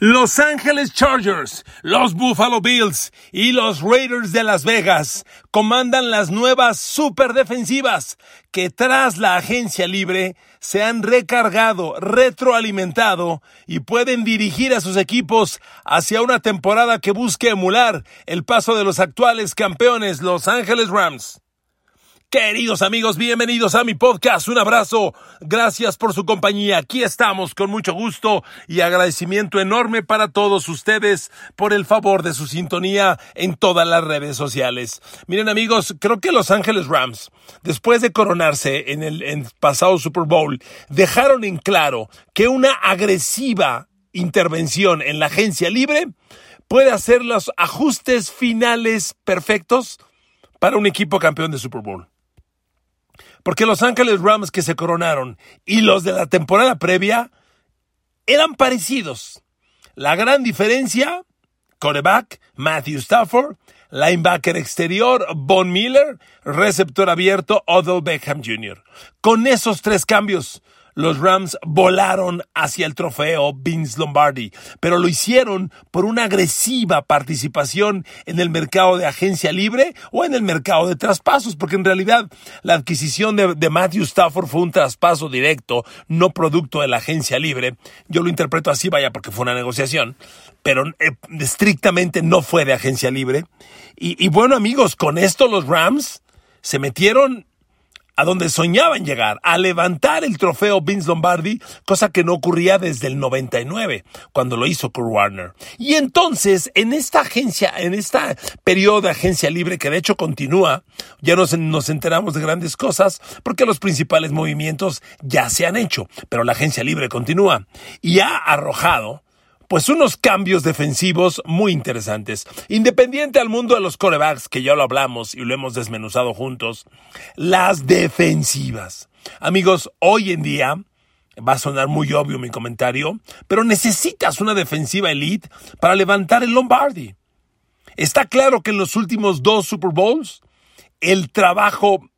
Los Ángeles Chargers, los Buffalo Bills y los Raiders de Las Vegas comandan las nuevas superdefensivas que tras la agencia libre se han recargado, retroalimentado y pueden dirigir a sus equipos hacia una temporada que busque emular el paso de los actuales campeones Los Ángeles Rams. Queridos amigos, bienvenidos a mi podcast. Un abrazo. Gracias por su compañía. Aquí estamos con mucho gusto y agradecimiento enorme para todos ustedes por el favor de su sintonía en todas las redes sociales. Miren amigos, creo que Los Ángeles Rams, después de coronarse en el pasado Super Bowl, dejaron en claro que una agresiva intervención en la agencia libre puede hacer los ajustes finales perfectos para un equipo campeón de Super Bowl. Porque Los Ángeles Rams que se coronaron y los de la temporada previa eran parecidos. La gran diferencia, coreback, Matthew Stafford, linebacker exterior, Von Miller, receptor abierto, Odell Beckham Jr. Con esos tres cambios, los Rams volaron hacia el trofeo Vince Lombardi, pero lo hicieron por una agresiva participación en el mercado de agencia libre o en el mercado de traspasos, porque en realidad la adquisición de, Matthew Stafford fue un traspaso directo, no producto de la agencia libre. Yo lo interpreto así, vaya, porque fue una negociación, pero eh, estrictamente no fue de agencia libre. y bueno amigos, con esto los Rams se metieron a donde soñaban llegar, a levantar el trofeo Vince Lombardi, cosa que no ocurría desde el 99, cuando lo hizo Kurt Warner. Y entonces, en esta agencia, en este periodo de agencia libre, que de hecho continúa, ya nos, nos enteramos de grandes cosas, porque los principales movimientos ya se han hecho, pero la agencia libre continúa y ha arrojado pues unos cambios defensivos muy interesantes. Independiente al mundo de los corebacks, que ya lo hablamos y lo hemos desmenuzado juntos, las defensivas. Amigos, hoy en día, va a sonar muy obvio mi comentario, pero necesitas una defensiva elite para levantar el Lombardi. Está claro que en los últimos dos Super Bowls, el trabajo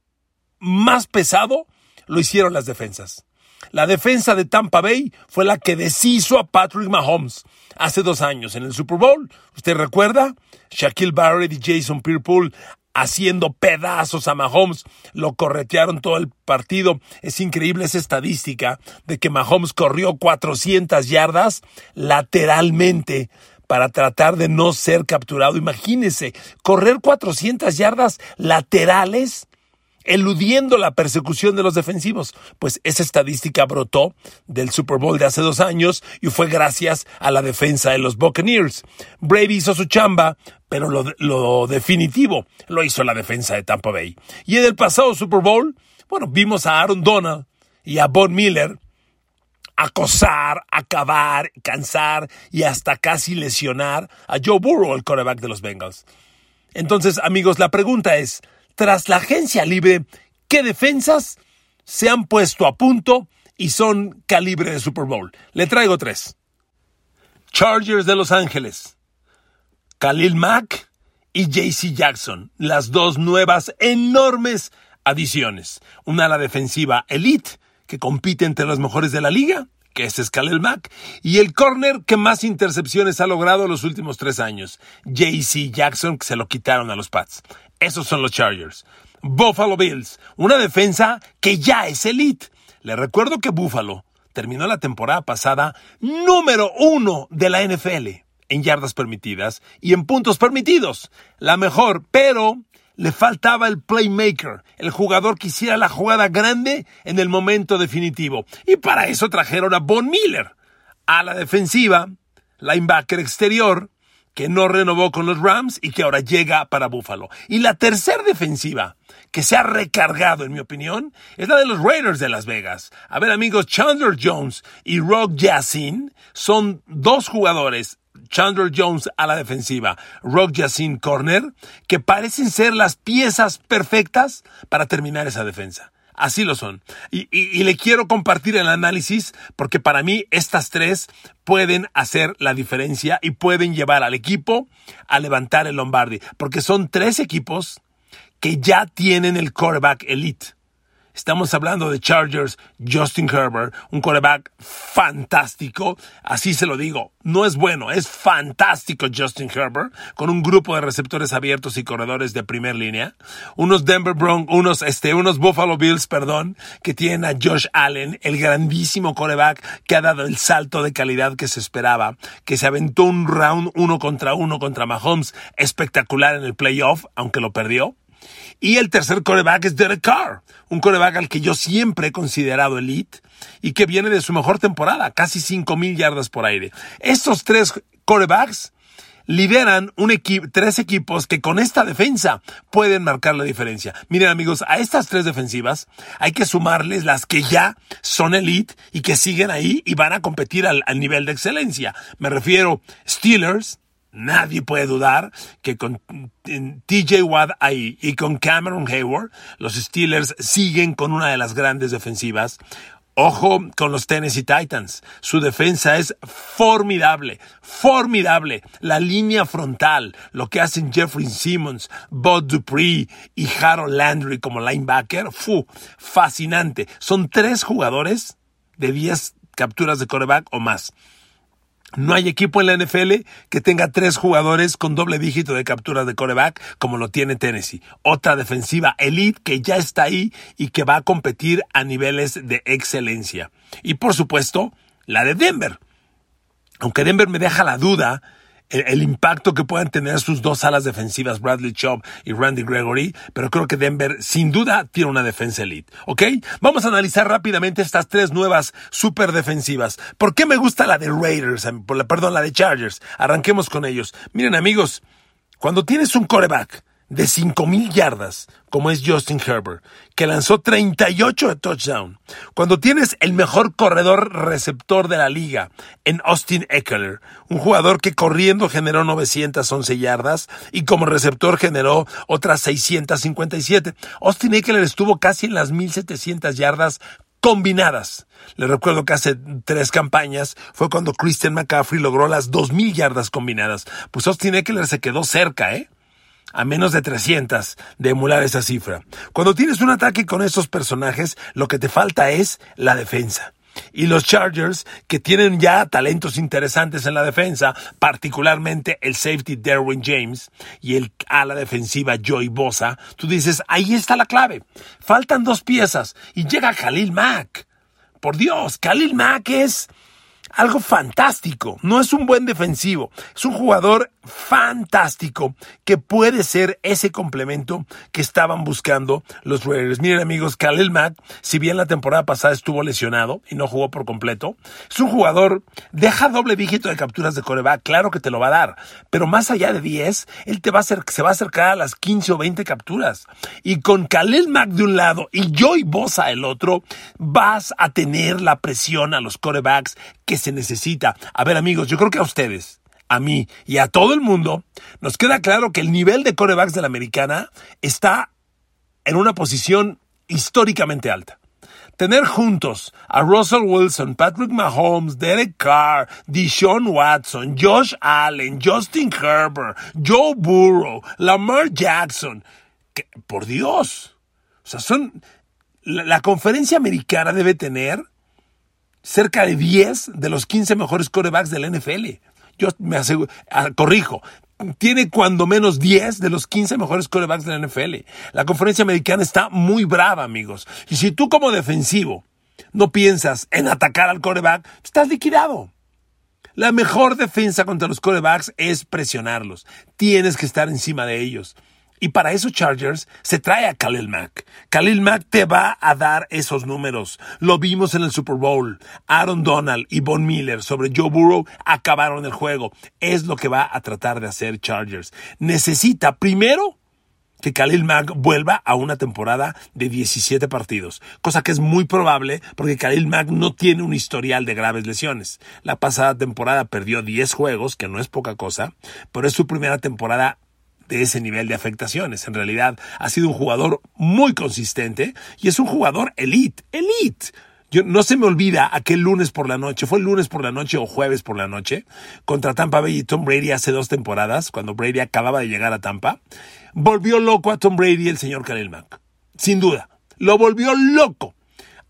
más pesado lo hicieron las defensas. La defensa de Tampa Bay fue la que deshizo a Patrick Mahomes hace dos años en el Super Bowl. ¿Usted recuerda? Shaquille Barrett y Jason Pierre haciendo pedazos a Mahomes, lo corretearon todo el partido. Es increíble esa estadística de que Mahomes corrió 400 yardas lateralmente para tratar de no ser capturado. Imagínese, correr 400 yardas laterales eludiendo la persecución de los defensivos. Pues esa estadística brotó del Super Bowl de hace dos años y fue gracias a la defensa de los Buccaneers. Brady hizo su chamba, pero lo, definitivo lo hizo la defensa de Tampa Bay. Y en el pasado Super Bowl, bueno, vimos a Aaron Donald y a Von Miller acosar, acabar, cansar y hasta casi lesionar a Joe Burrow, el quarterback de los Bengals. Entonces, amigos, la pregunta es, tras la agencia libre, ¿qué defensas se han puesto a punto y son calibre de Super Bowl? Le traigo tres. Chargers de Los Ángeles, Khalil Mack y JC Jackson, las dos nuevas enormes adiciones. Una a la defensiva elite, que compite entre los mejores de la liga, que es Khalil Mack, y el corner que más intercepciones ha logrado los últimos tres años, JC Jackson, que se lo quitaron a los Pats. Esos son los Chargers. Buffalo Bills, una defensa que ya es elite. Le recuerdo que Buffalo terminó la temporada pasada número uno de la NFL en yardas permitidas y en puntos permitidos. La mejor, pero le faltaba el playmaker, el jugador que hiciera la jugada grande en el momento definitivo. Y para eso trajeron a Von Miller. A la defensiva, linebacker exterior, que no renovó con los Rams y que ahora llega para Buffalo. Y la tercera defensiva que se ha recargado, en mi opinión, es la de los Raiders de Las Vegas. A ver, amigos, Chandler Jones y Rock Yassin son dos jugadores Chandler Jones a la defensiva, Rock Yassin Corner, que parecen ser las piezas perfectas para terminar esa defensa. Así lo son. Y, le quiero compartir el análisis porque para mí estas tres pueden hacer la diferencia y pueden llevar al equipo a levantar el Lombardi. Porque son tres equipos que ya tienen el quarterback elite. Estamos hablando de Chargers, Justin Herbert, un coreback fantástico. Así se lo digo. No es bueno, es fantástico Justin Herbert, con un grupo de receptores abiertos y corredores de primer línea. Unos Denver Broncos, unos, este, unos Buffalo Bills, perdón, que tienen a Josh Allen, el grandísimo coreback que ha dado el salto de calidad que se esperaba, que se aventó un round uno contra uno contra Mahomes espectacular en el playoff, aunque lo perdió. Y el tercer coreback es Derek Carr, un coreback al que yo siempre he considerado elite y que viene de su mejor temporada, casi 5.000 yardas por aire. Estos tres corebacks lideran un equipo, tres equipos que con esta defensa pueden marcar la diferencia. Miren amigos, a estas tres defensivas hay que sumarles las que ya son elite y que siguen ahí y van a competir al, al nivel de excelencia. Me refiero Steelers, Nadie puede dudar que con TJ Watt ahí y con Cameron Hayward, los Steelers siguen con una de las grandes defensivas. Ojo con los Tennessee Titans. Su defensa es formidable, formidable. La línea frontal, lo que hacen Jeffrey Simmons, Bud Dupree y Harold Landry como linebacker, fu, fascinante. Son tres jugadores de 10 capturas de coreback o más. No hay equipo en la NFL que tenga tres jugadores con doble dígito de capturas de coreback como lo tiene Tennessee. Otra defensiva elite que ya está ahí y que va a competir a niveles de excelencia. Y por supuesto, la de Denver. Aunque Denver me deja la duda el, impacto que puedan tener sus dos alas defensivas, Bradley Chubb y Randy Gregory, pero creo que Denver sin duda tiene una defensa elite, ¿ok? Vamos a analizar rápidamente estas tres nuevas super defensivas. ¿Por qué me gusta la de Raiders? Perdón, la de Chargers. Arranquemos con ellos. Miren amigos, cuando tienes un coreback de 5.000 yardas, como es Justin Herbert, que lanzó 38 de touchdown. Cuando tienes el mejor corredor receptor de la liga en Austin Eckler, un jugador que corriendo generó 911 yardas y como receptor generó otras 657. Austin Eckler estuvo casi en las 1.700 yardas combinadas. Le recuerdo que hace tres campañas fue cuando Christian McCaffrey logró las 2.000 yardas combinadas. Pues Austin Eckler se quedó cerca, ¿eh? A menos de 300 de emular esa cifra. Cuando tienes un ataque con estos personajes, lo que te falta es la defensa. Y los Chargers, que tienen ya talentos interesantes en la defensa, particularmente el safety Derwin James y el ala defensiva Joey Bosa, tú dices, ahí está la clave. Faltan dos piezas y llega Khalil Mack. Por Dios, Khalil Mack es algo fantástico. No es un buen defensivo, es un jugador fantástico que puede ser ese complemento que estaban buscando los Raiders. Miren amigos, Khalil Mack, si bien la temporada pasada estuvo lesionado y no jugó por completo, es un jugador, deja doble dígito de capturas de coreback, claro que te lo va a dar, pero más allá de 10, él te va a hacer, se va a acercar a las 15 o 20 capturas. Y con Khalil Mack de un lado y Joey Bosa el otro, vas a tener la presión a los corebacks que se necesita. A ver amigos, yo creo que a ustedes, a mí y a todo el mundo, nos queda claro que el nivel de corebacks de la americana está en una posición históricamente alta. Tener juntos a Russell Wilson, Patrick Mahomes, Derek Carr, Deshaun Watson, Josh Allen, Justin Herbert, Joe Burrow, Lamar Jackson, por Dios, o sea, son, la, la conferencia americana debe tener cerca de 10 de los 15 mejores corebacks del NFL. Yo me aseguro, ah, corrijo, tiene cuando menos 10 de los 15 mejores corebacks de la NFL. La conferencia americana está muy brava, amigos. Y si tú como defensivo no piensas en atacar al coreback, estás liquidado. La mejor defensa contra los corebacks es presionarlos. Tienes que estar encima de ellos. Y para eso Chargers se trae a Khalil Mack. Khalil Mack te va a dar esos números. Lo vimos en el Super Bowl. Aaron Donald y Von Miller sobre Joe Burrow acabaron el juego. Es lo que va a tratar de hacer Chargers. Necesita primero que Khalil Mack vuelva a una temporada de 17 partidos, cosa que es muy probable porque Khalil Mack no tiene un historial de graves lesiones. La pasada temporada perdió 10 juegos, que no es poca cosa, pero es su primera temporada de ese nivel de afectaciones. En realidad ha sido un jugador muy consistente y es un jugador elite, elite. Yo, no se me olvida aquel lunes por la noche, fue el lunes por la noche o jueves por la noche, contra Tampa Bay y Tom Brady hace dos temporadas, cuando Brady acababa de llegar a Tampa. Volvió loco a Tom Brady el señor Khalil Mack. Sin duda. Lo volvió loco.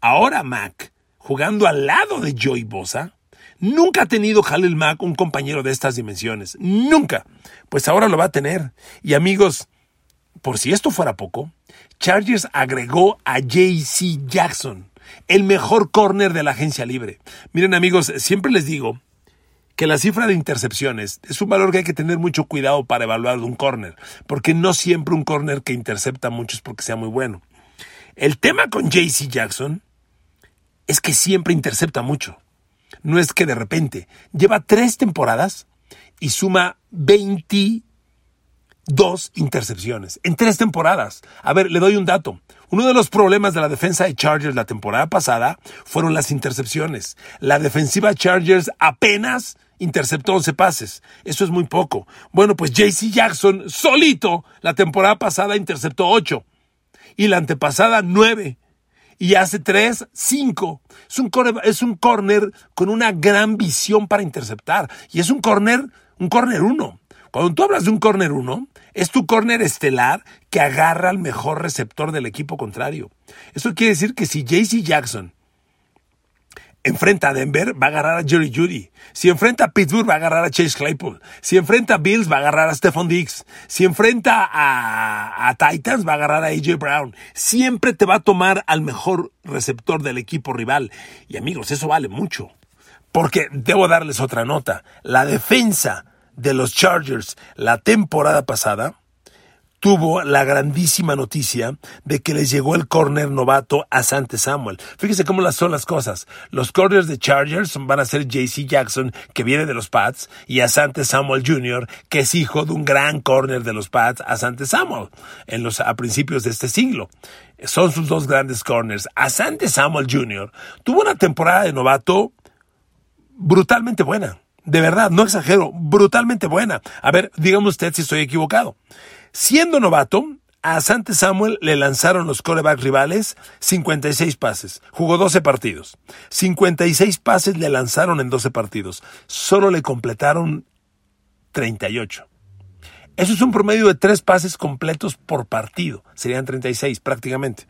Ahora Mac, jugando al lado de Joey Bosa, nunca ha tenido Khalil Mack un compañero de estas dimensiones. Nunca. Pues ahora lo va a tener. Y amigos, por si esto fuera poco, Chargers agregó a JC Jackson, el mejor corner de la agencia libre. Miren amigos, siempre les digo que la cifra de intercepciones es un valor que hay que tener mucho cuidado para evaluar de un corner, porque no siempre un corner que intercepta mucho es porque sea muy bueno. El tema con JC Jackson es que siempre intercepta mucho. No es que de repente lleva tres temporadas y suma 22 intercepciones en tres temporadas. A ver, le doy un dato. Uno de los problemas de la defensa de Chargers la temporada pasada fueron las intercepciones. La defensiva Chargers apenas interceptó 11 pases. Eso es muy poco. Bueno, pues JC Jackson solito la temporada pasada interceptó 8 y la antepasada 9 y hace 3, 5. Es un, es un corner con una gran visión para interceptar y es un corner, un corner 1. Cuando tú hablas de un corner 1, es tu corner estelar que agarra al mejor receptor del equipo contrario. Eso quiere decir que si JC Jackson enfrenta a Denver, va a agarrar a Jerry Judy. Si enfrenta a Pittsburgh, va a agarrar a Chase Claypool. Si enfrenta a Bills, va a agarrar a Stephon Diggs. Si enfrenta a, a, Titans, va a agarrar a AJ Brown. Siempre te va a tomar al mejor receptor del equipo rival. Y amigos, eso vale mucho. Porque debo darles otra nota. La defensa de los Chargers la temporada pasada tuvo la grandísima noticia de que les llegó el corner novato a Sante Samuel. Fíjese cómo las son las cosas. Los corners de Chargers van a ser JC Jackson, que viene de los Pats, y Asante Samuel Jr., que es hijo de un gran corner de los Pats, Asante Samuel, en los, a principios de este siglo. Son sus dos grandes corners. Asante Samuel Jr. tuvo una temporada de novato brutalmente buena. De verdad, no exagero, brutalmente buena. A ver, dígame usted si estoy equivocado. Siendo novato, a Sante Samuel le lanzaron los corebacks rivales 56 pases. Jugó 12 partidos. 56 pases le lanzaron en 12 partidos. Solo le completaron 38. Eso es un promedio de 3 pases completos por partido. Serían 36 prácticamente.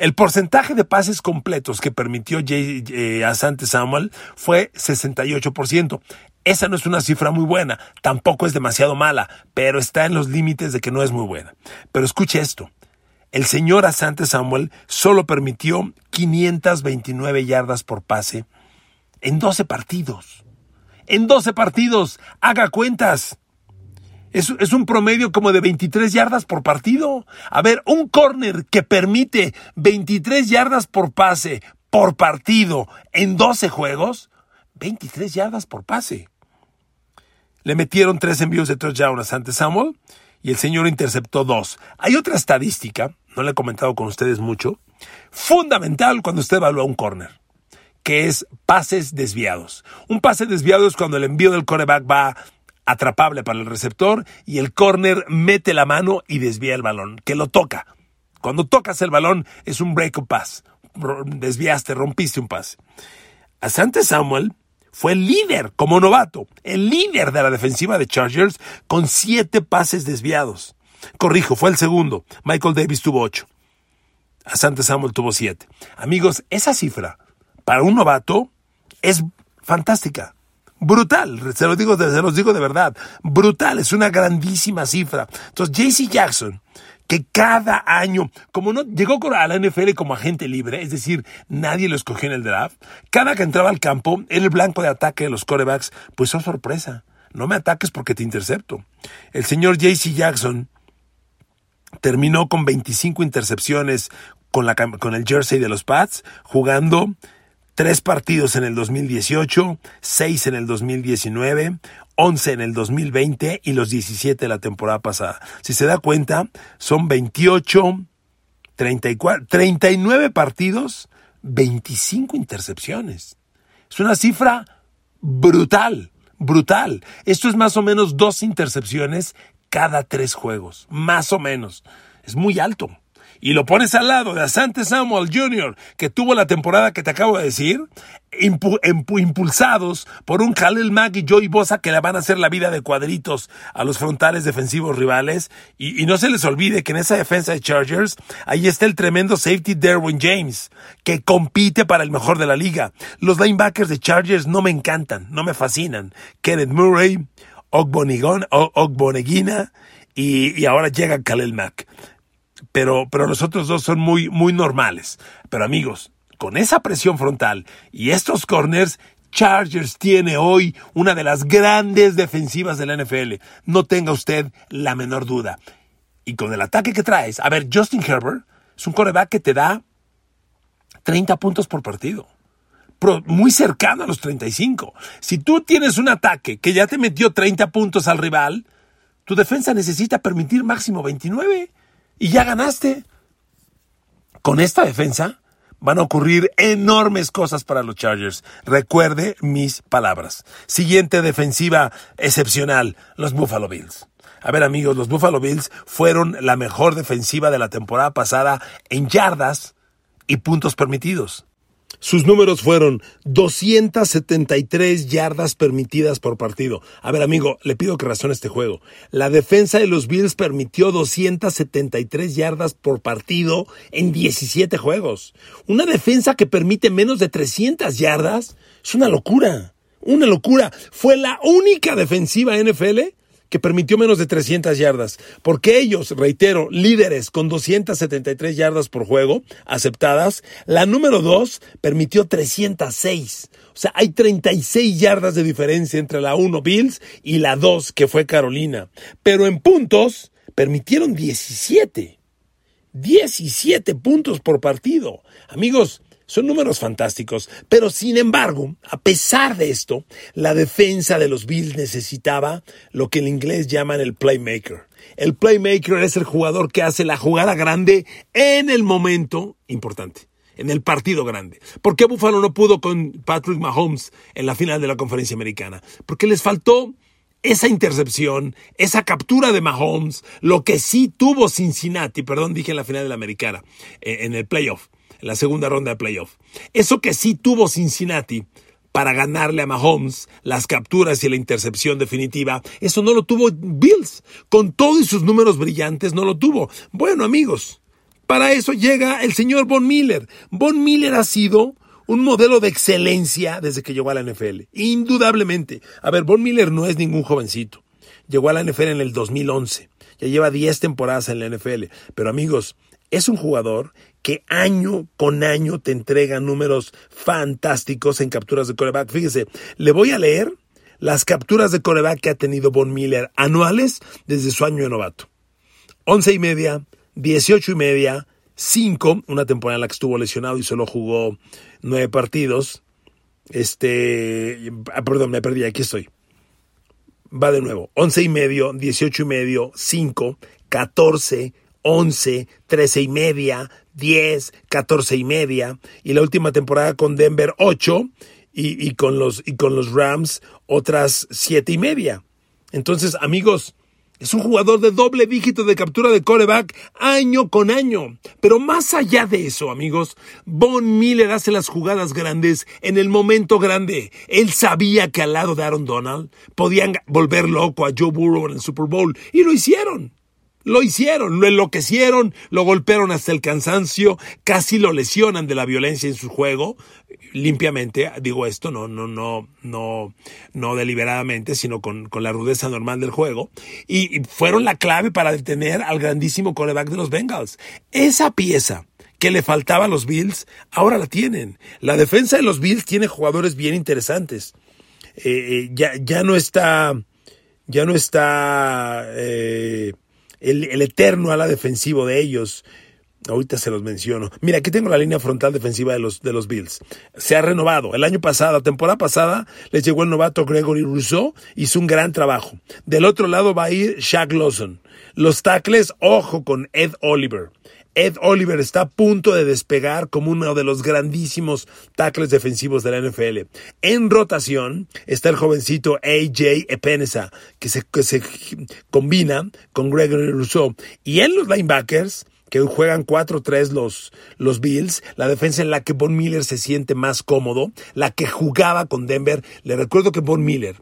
El porcentaje de pases completos que permitió eh, a Sante Samuel fue 68%. Esa no es una cifra muy buena, tampoco es demasiado mala, pero está en los límites de que no es muy buena. Pero escuche esto. El señor Asante Samuel solo permitió 529 yardas por pase en 12 partidos. En 12 partidos. Haga cuentas. Es, un promedio como de 23 yardas por partido. A ver, un corner que permite 23 yardas por pase por partido en 12 juegos, 23 yardas por pase. Le metieron tres envíos de touchdown a Sante Samuel y el señor interceptó dos. Hay otra estadística, no le he comentado con ustedes mucho, fundamental cuando usted evalúa un corner, que es pases desviados. Un pase desviado es cuando el envío del cornerback va atrapable para el receptor y el corner mete la mano y desvía el balón, que lo toca. Cuando tocas el balón es un break pass. Desviaste, rompiste un pase. A Sante Samuel fue el líder como novato, el líder de la defensiva de Chargers con siete pases desviados. Corrijo, fue el segundo. Michael Davis tuvo ocho. Asante Samuel tuvo siete. Amigos, esa cifra para un novato es fantástica. Brutal, se los digo, se los digo de verdad. Brutal, es una grandísima cifra. Entonces, JC Jackson que cada año, como no llegó a la NFL como agente libre, es decir, nadie lo escogió en el draft, cada que entraba al campo era el blanco de ataque de los corebacks, pues son sorpresa. No me ataques porque te intercepto. El señor JC Jackson terminó con 25 intercepciones con, la, con el jersey de los Pats, jugando tres partidos en el 2018, seis en el 2019, 11 en el 2020 y los 17 de la temporada pasada. Si se da cuenta, son 28, 34, 39 partidos, 25 intercepciones. Es una cifra brutal, brutal. Esto es más o menos dos intercepciones cada tres juegos, más o menos. Es muy alto. Y lo pones al lado de Asante Samuel Jr., que tuvo la temporada que te acabo de decir, impulsados por un Khalil Mack y Joey Bosa que le van a hacer la vida de cuadritos a los frontales defensivos rivales. Y, no se les olvide que en esa defensa de Chargers, ahí está el tremendo safety Derwin James, que compite para el mejor de la liga. Los linebackers de Chargers no me encantan, no me fascinan. Kenneth Murray, Ogboneguina y, y ahora llega Khalil Mack. Pero, pero los otros dos son muy, muy normales. Pero amigos, con esa presión frontal y estos corners, Chargers tiene hoy una de las grandes defensivas de la NFL. No tenga usted la menor duda. Y con el ataque que traes, a ver, Justin Herbert es un coreback que te da 30 puntos por partido. muy cercano a los 35. Si tú tienes un ataque que ya te metió 30 puntos al rival, tu defensa necesita permitir máximo 29 y ya ganaste. Con esta defensa, van a ocurrir enormes cosas para los Chargers. Recuerde mis palabras. Siguiente defensiva excepcional, los Buffalo Bills. A ver amigos, los Buffalo Bills fueron la mejor defensiva de la temporada pasada en yardas y puntos permitidos. Sus números fueron 273 yardas permitidas por partido. A ver, amigo, le pido que razone este juego. La defensa de los Bills permitió 273 yardas por partido en 17 juegos. Una defensa que permite menos de 300 yardas es una locura. Una locura. Fue la única defensiva NFL que permitió menos de 300 yardas, porque ellos, reitero, líderes con 273 yardas por juego aceptadas, la número 2 permitió 306. O sea, hay 36 yardas de diferencia entre la 1 Bills y la 2 que fue Carolina. Pero en puntos permitieron 17. 17 puntos por partido. Amigos, son números fantásticos, pero sin embargo, a pesar de esto, la defensa de los Bills necesitaba lo que en inglés llaman el playmaker. El playmaker es el jugador que hace la jugada grande en el momento importante en el partido grande. ¿Por qué Buffalo no pudo con Patrick Mahomes en la final de la conferencia americana? Porque les faltó esa intercepción, esa captura de Mahomes, lo que sí tuvo Cincinnati, perdón, dije en la final de la americana, eh, en el playoff la segunda ronda de playoff. Eso que sí tuvo Cincinnati para ganarle a Mahomes las capturas y la intercepción definitiva, eso no lo tuvo Bills. Con todos sus números brillantes no lo tuvo. Bueno, amigos, para eso llega el señor Von Miller. Von Miller ha sido un modelo de excelencia desde que llegó a la NFL. Indudablemente. A ver, Von Miller no es ningún jovencito. Llegó a la NFL en el 2011. Ya lleva 10 temporadas en la NFL. Pero amigos, es un jugador que año con año te entrega números fantásticos en capturas de coreback. Fíjese, le voy a leer las capturas de coreback que ha tenido Von Miller anuales desde su año de novato. Once y media, dieciocho y media, cinco, una temporada en la que estuvo lesionado y solo jugó nueve partidos. Este, ah, perdón, me perdí, aquí estoy. Va de nuevo. Once y medio, dieciocho y medio, cinco, catorce, 11, 13 y media, 10, 14 y media, y la última temporada con Denver 8 y, y, con, los, y con los Rams otras 7 y media. Entonces, amigos, es un jugador de doble dígito de captura de coreback año con año. Pero más allá de eso, amigos, Von Miller hace las jugadas grandes en el momento grande. Él sabía que al lado de Aaron Donald podían volver loco a Joe Burrow en el Super Bowl y lo hicieron. Lo hicieron, lo enloquecieron, lo golpearon hasta el cansancio, casi lo lesionan de la violencia en su juego, limpiamente, digo esto, no, no, no, no, no deliberadamente, sino con, con la rudeza normal del juego, y, fueron la clave para detener al grandísimo coreback de los Bengals. Esa pieza que le faltaba a los Bills, ahora la tienen. La defensa de los Bills tiene jugadores bien interesantes. Eh, eh, ya, ya no está, ya no está, eh, el, eterno ala defensivo de ellos. Ahorita se los menciono. Mira, aquí tengo la línea frontal defensiva de los, de los Bills. Se ha renovado. El año pasado, temporada pasada, les llegó el novato Gregory Rousseau. Hizo un gran trabajo. Del otro lado va a ir Shaq Lawson. Los tackles, ojo con Ed Oliver. Ed Oliver está a punto de despegar como uno de los grandísimos tackles defensivos de la NFL. En rotación está el jovencito AJ Epenesa, que se, que se combina con Gregory Rousseau. Y en los linebackers que juegan 4-3 los, los Bills, la defensa en la que Von Miller se siente más cómodo, la que jugaba con Denver. Le recuerdo que Von Miller,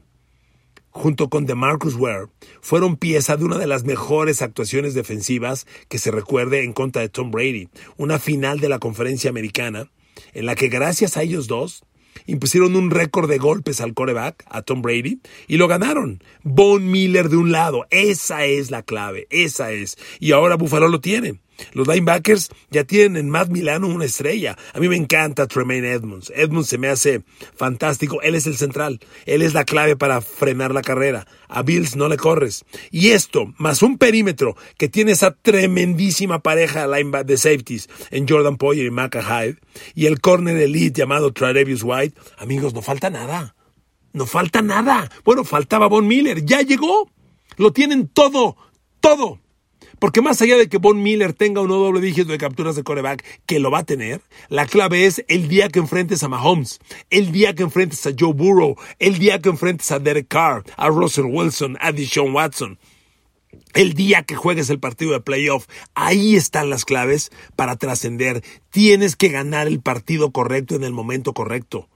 junto con DeMarcus Ware, fueron pieza de una de las mejores actuaciones defensivas que se recuerde en contra de Tom Brady, una final de la conferencia americana, en la que gracias a ellos dos, impusieron un récord de golpes al coreback, a Tom Brady, y lo ganaron. Von Miller de un lado, esa es la clave, esa es. Y ahora Buffalo lo tiene. Los linebackers ya tienen en Matt Milano una estrella. A mí me encanta Tremaine Edmonds. Edmonds se me hace fantástico. Él es el central. Él es la clave para frenar la carrera. A Bills no le corres. Y esto, más un perímetro que tiene esa tremendísima pareja de safeties en Jordan Poyer y Maca Hyde, y el corner elite llamado Travis White, amigos, no falta nada. No falta nada. Bueno, faltaba Von Miller. Ya llegó. Lo tienen todo. Todo. Porque más allá de que Von Miller tenga uno doble dígito de capturas de coreback, que lo va a tener, la clave es el día que enfrentes a Mahomes, el día que enfrentes a Joe Burrow, el día que enfrentes a Derek Carr, a Russell Wilson, a Deshaun Watson. El día que juegues el partido de playoff, ahí están las claves para trascender. Tienes que ganar el partido correcto en el momento correcto.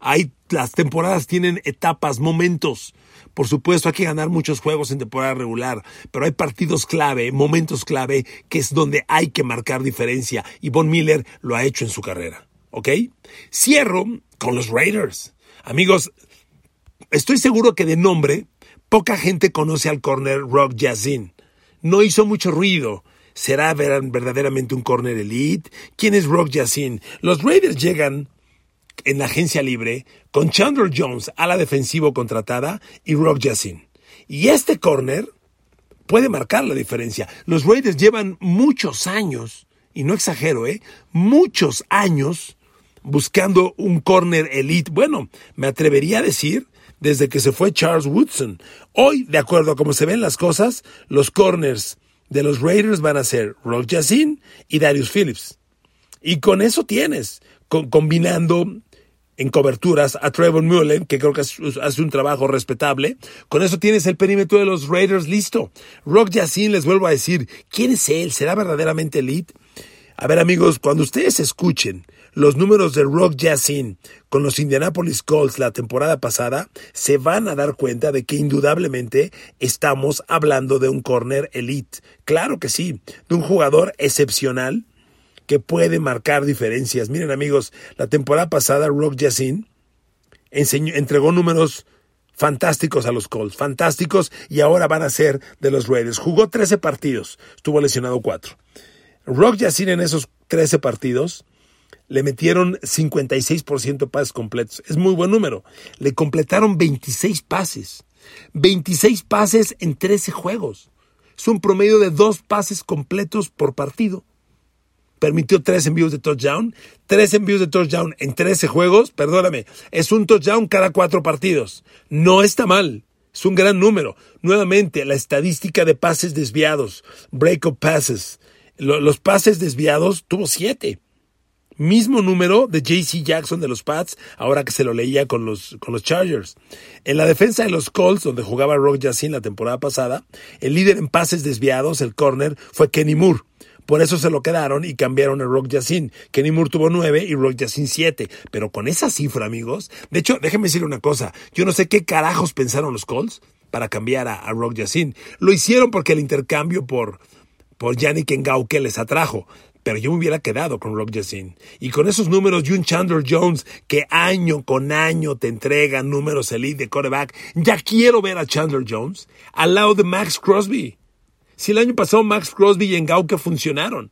Hay, las temporadas tienen etapas, momentos. Por supuesto, hay que ganar muchos juegos en temporada regular, pero hay partidos clave, momentos clave, que es donde hay que marcar diferencia. Y Von Miller lo ha hecho en su carrera. ¿Ok? Cierro con los Raiders. Amigos, estoy seguro que de nombre, poca gente conoce al corner Rock Yazin. No hizo mucho ruido. ¿Será verdaderamente un corner elite? ¿Quién es Rock Yazin? Los Raiders llegan en la agencia libre con Chandler Jones a la defensivo contratada y Rock Yassin. Y este corner puede marcar la diferencia. Los Raiders llevan muchos años, y no exagero, ¿eh? Muchos años buscando un corner elite. Bueno, me atrevería a decir desde que se fue Charles Woodson. Hoy, de acuerdo a cómo se ven las cosas, los corners de los Raiders van a ser Rock Yassin y Darius Phillips. Y con eso tienes, combinando en coberturas a Trevor Mullen, que creo que hace un trabajo respetable. Con eso tienes el perímetro de los Raiders listo. Rock Yacine, les vuelvo a decir, ¿quién es él? ¿Será verdaderamente elite? A ver amigos, cuando ustedes escuchen los números de Rock Yacine con los Indianapolis Colts la temporada pasada, se van a dar cuenta de que indudablemente estamos hablando de un corner elite. Claro que sí, de un jugador excepcional que puede marcar diferencias. Miren amigos, la temporada pasada Rock Yassin entregó números fantásticos a los Colts, fantásticos y ahora van a ser de los Raiders. Jugó 13 partidos, estuvo lesionado 4. Rock Yassin en esos 13 partidos le metieron 56% de pases completos. Es muy buen número. Le completaron 26 pases. 26 pases en 13 juegos. Es un promedio de dos pases completos por partido permitió tres envíos de touchdown, tres envíos de touchdown en 13 juegos, perdóname, es un touchdown cada cuatro partidos. No está mal. Es un gran número. Nuevamente, la estadística de pases desviados, break-up passes. Los pases desviados tuvo siete. Mismo número de JC Jackson de los Pats, ahora que se lo leía con los, con los Chargers. En la defensa de los Colts, donde jugaba Rock Yassin la temporada pasada, el líder en pases desviados, el corner, fue Kenny Moore. Por eso se lo quedaron y cambiaron a Rock Yacine. Kenny Moore tuvo nueve y Rock Yacine siete. Pero con esa cifra, amigos. De hecho, déjenme decirle una cosa. Yo no sé qué carajos pensaron los Colts para cambiar a, Rock Yacine. Lo hicieron porque el intercambio por, por Yannick Ngauke les atrajo. Pero yo me hubiera quedado con Rock Yacine. Y con esos números y un Chandler Jones que año con año te entrega números elite de quarterback. Ya quiero ver a Chandler Jones al lado de Max Crosby. Si el año pasado Max Crosby y Engauke funcionaron.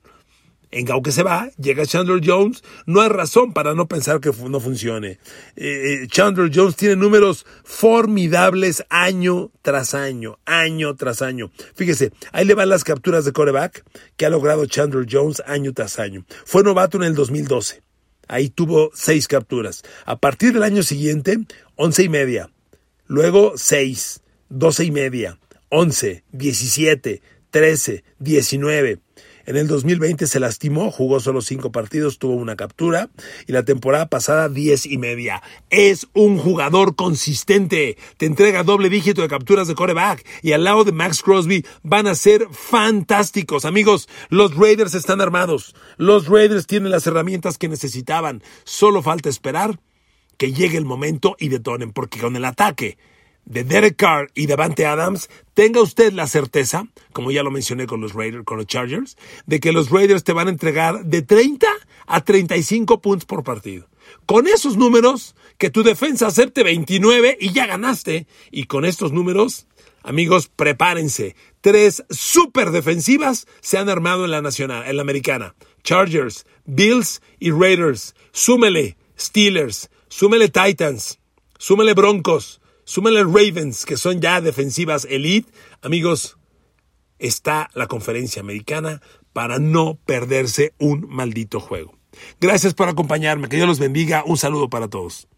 Engauke se va, llega Chandler Jones, no hay razón para no pensar que no funcione. Eh, eh, Chandler Jones tiene números formidables año tras año, año tras año. Fíjese, ahí le van las capturas de coreback que ha logrado Chandler Jones año tras año. Fue novato en el 2012. Ahí tuvo seis capturas. A partir del año siguiente, once y media. Luego seis, doce y media, once, diecisiete, 13, 19. En el 2020 se lastimó, jugó solo cinco partidos, tuvo una captura y la temporada pasada diez y media. Es un jugador consistente. Te entrega doble dígito de capturas de coreback y al lado de Max Crosby van a ser fantásticos. Amigos, los Raiders están armados. Los Raiders tienen las herramientas que necesitaban. Solo falta esperar que llegue el momento y detonen, porque con el ataque de Derek Carr y Davante Adams, tenga usted la certeza, como ya lo mencioné con los Raiders, con los Chargers, de que los Raiders te van a entregar de 30 a 35 puntos por partido. Con esos números, que tu defensa acepte 29 y ya ganaste. Y con estos números, amigos, prepárense. Tres super defensivas se han armado en la nacional, en la americana. Chargers, Bills y Raiders. Súmele Steelers, súmele Titans, súmele Broncos, súmele Ravens, que son ya defensivas elite. Amigos, está la conferencia americana para no perderse un maldito juego. Gracias por acompañarme, que Dios los bendiga, un saludo para todos.